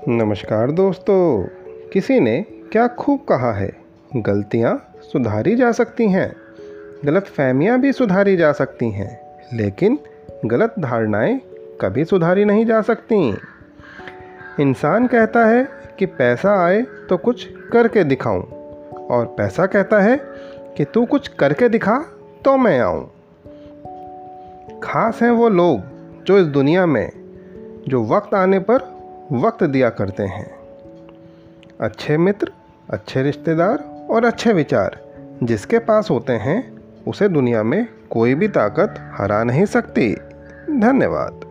नमस्कार दोस्तों, किसी ने क्या खूब कहा है? गलतियाँ सुधारी जा सकती हैं गलत फहमियाँ भी सुधारी जा सकती हैं, लेकिन गलत धारणाएँ कभी सुधारी नहीं जा सकती। इंसान कहता है कि पैसा आए तो कुछ करके दिखाऊँ, और पैसा कहता है कि तू कुछ करके दिखा तो मैं आऊँ। खास हैं वो लोग जो इस दुनिया में, जो वक्त आने पर वक्त दिया करते हैं। अच्छे मित्र, अच्छे रिश्तेदार और अच्छे विचार जिसके पास होते हैं, उसे दुनिया में कोई भी ताकत हरा नहीं सकती। धन्यवाद।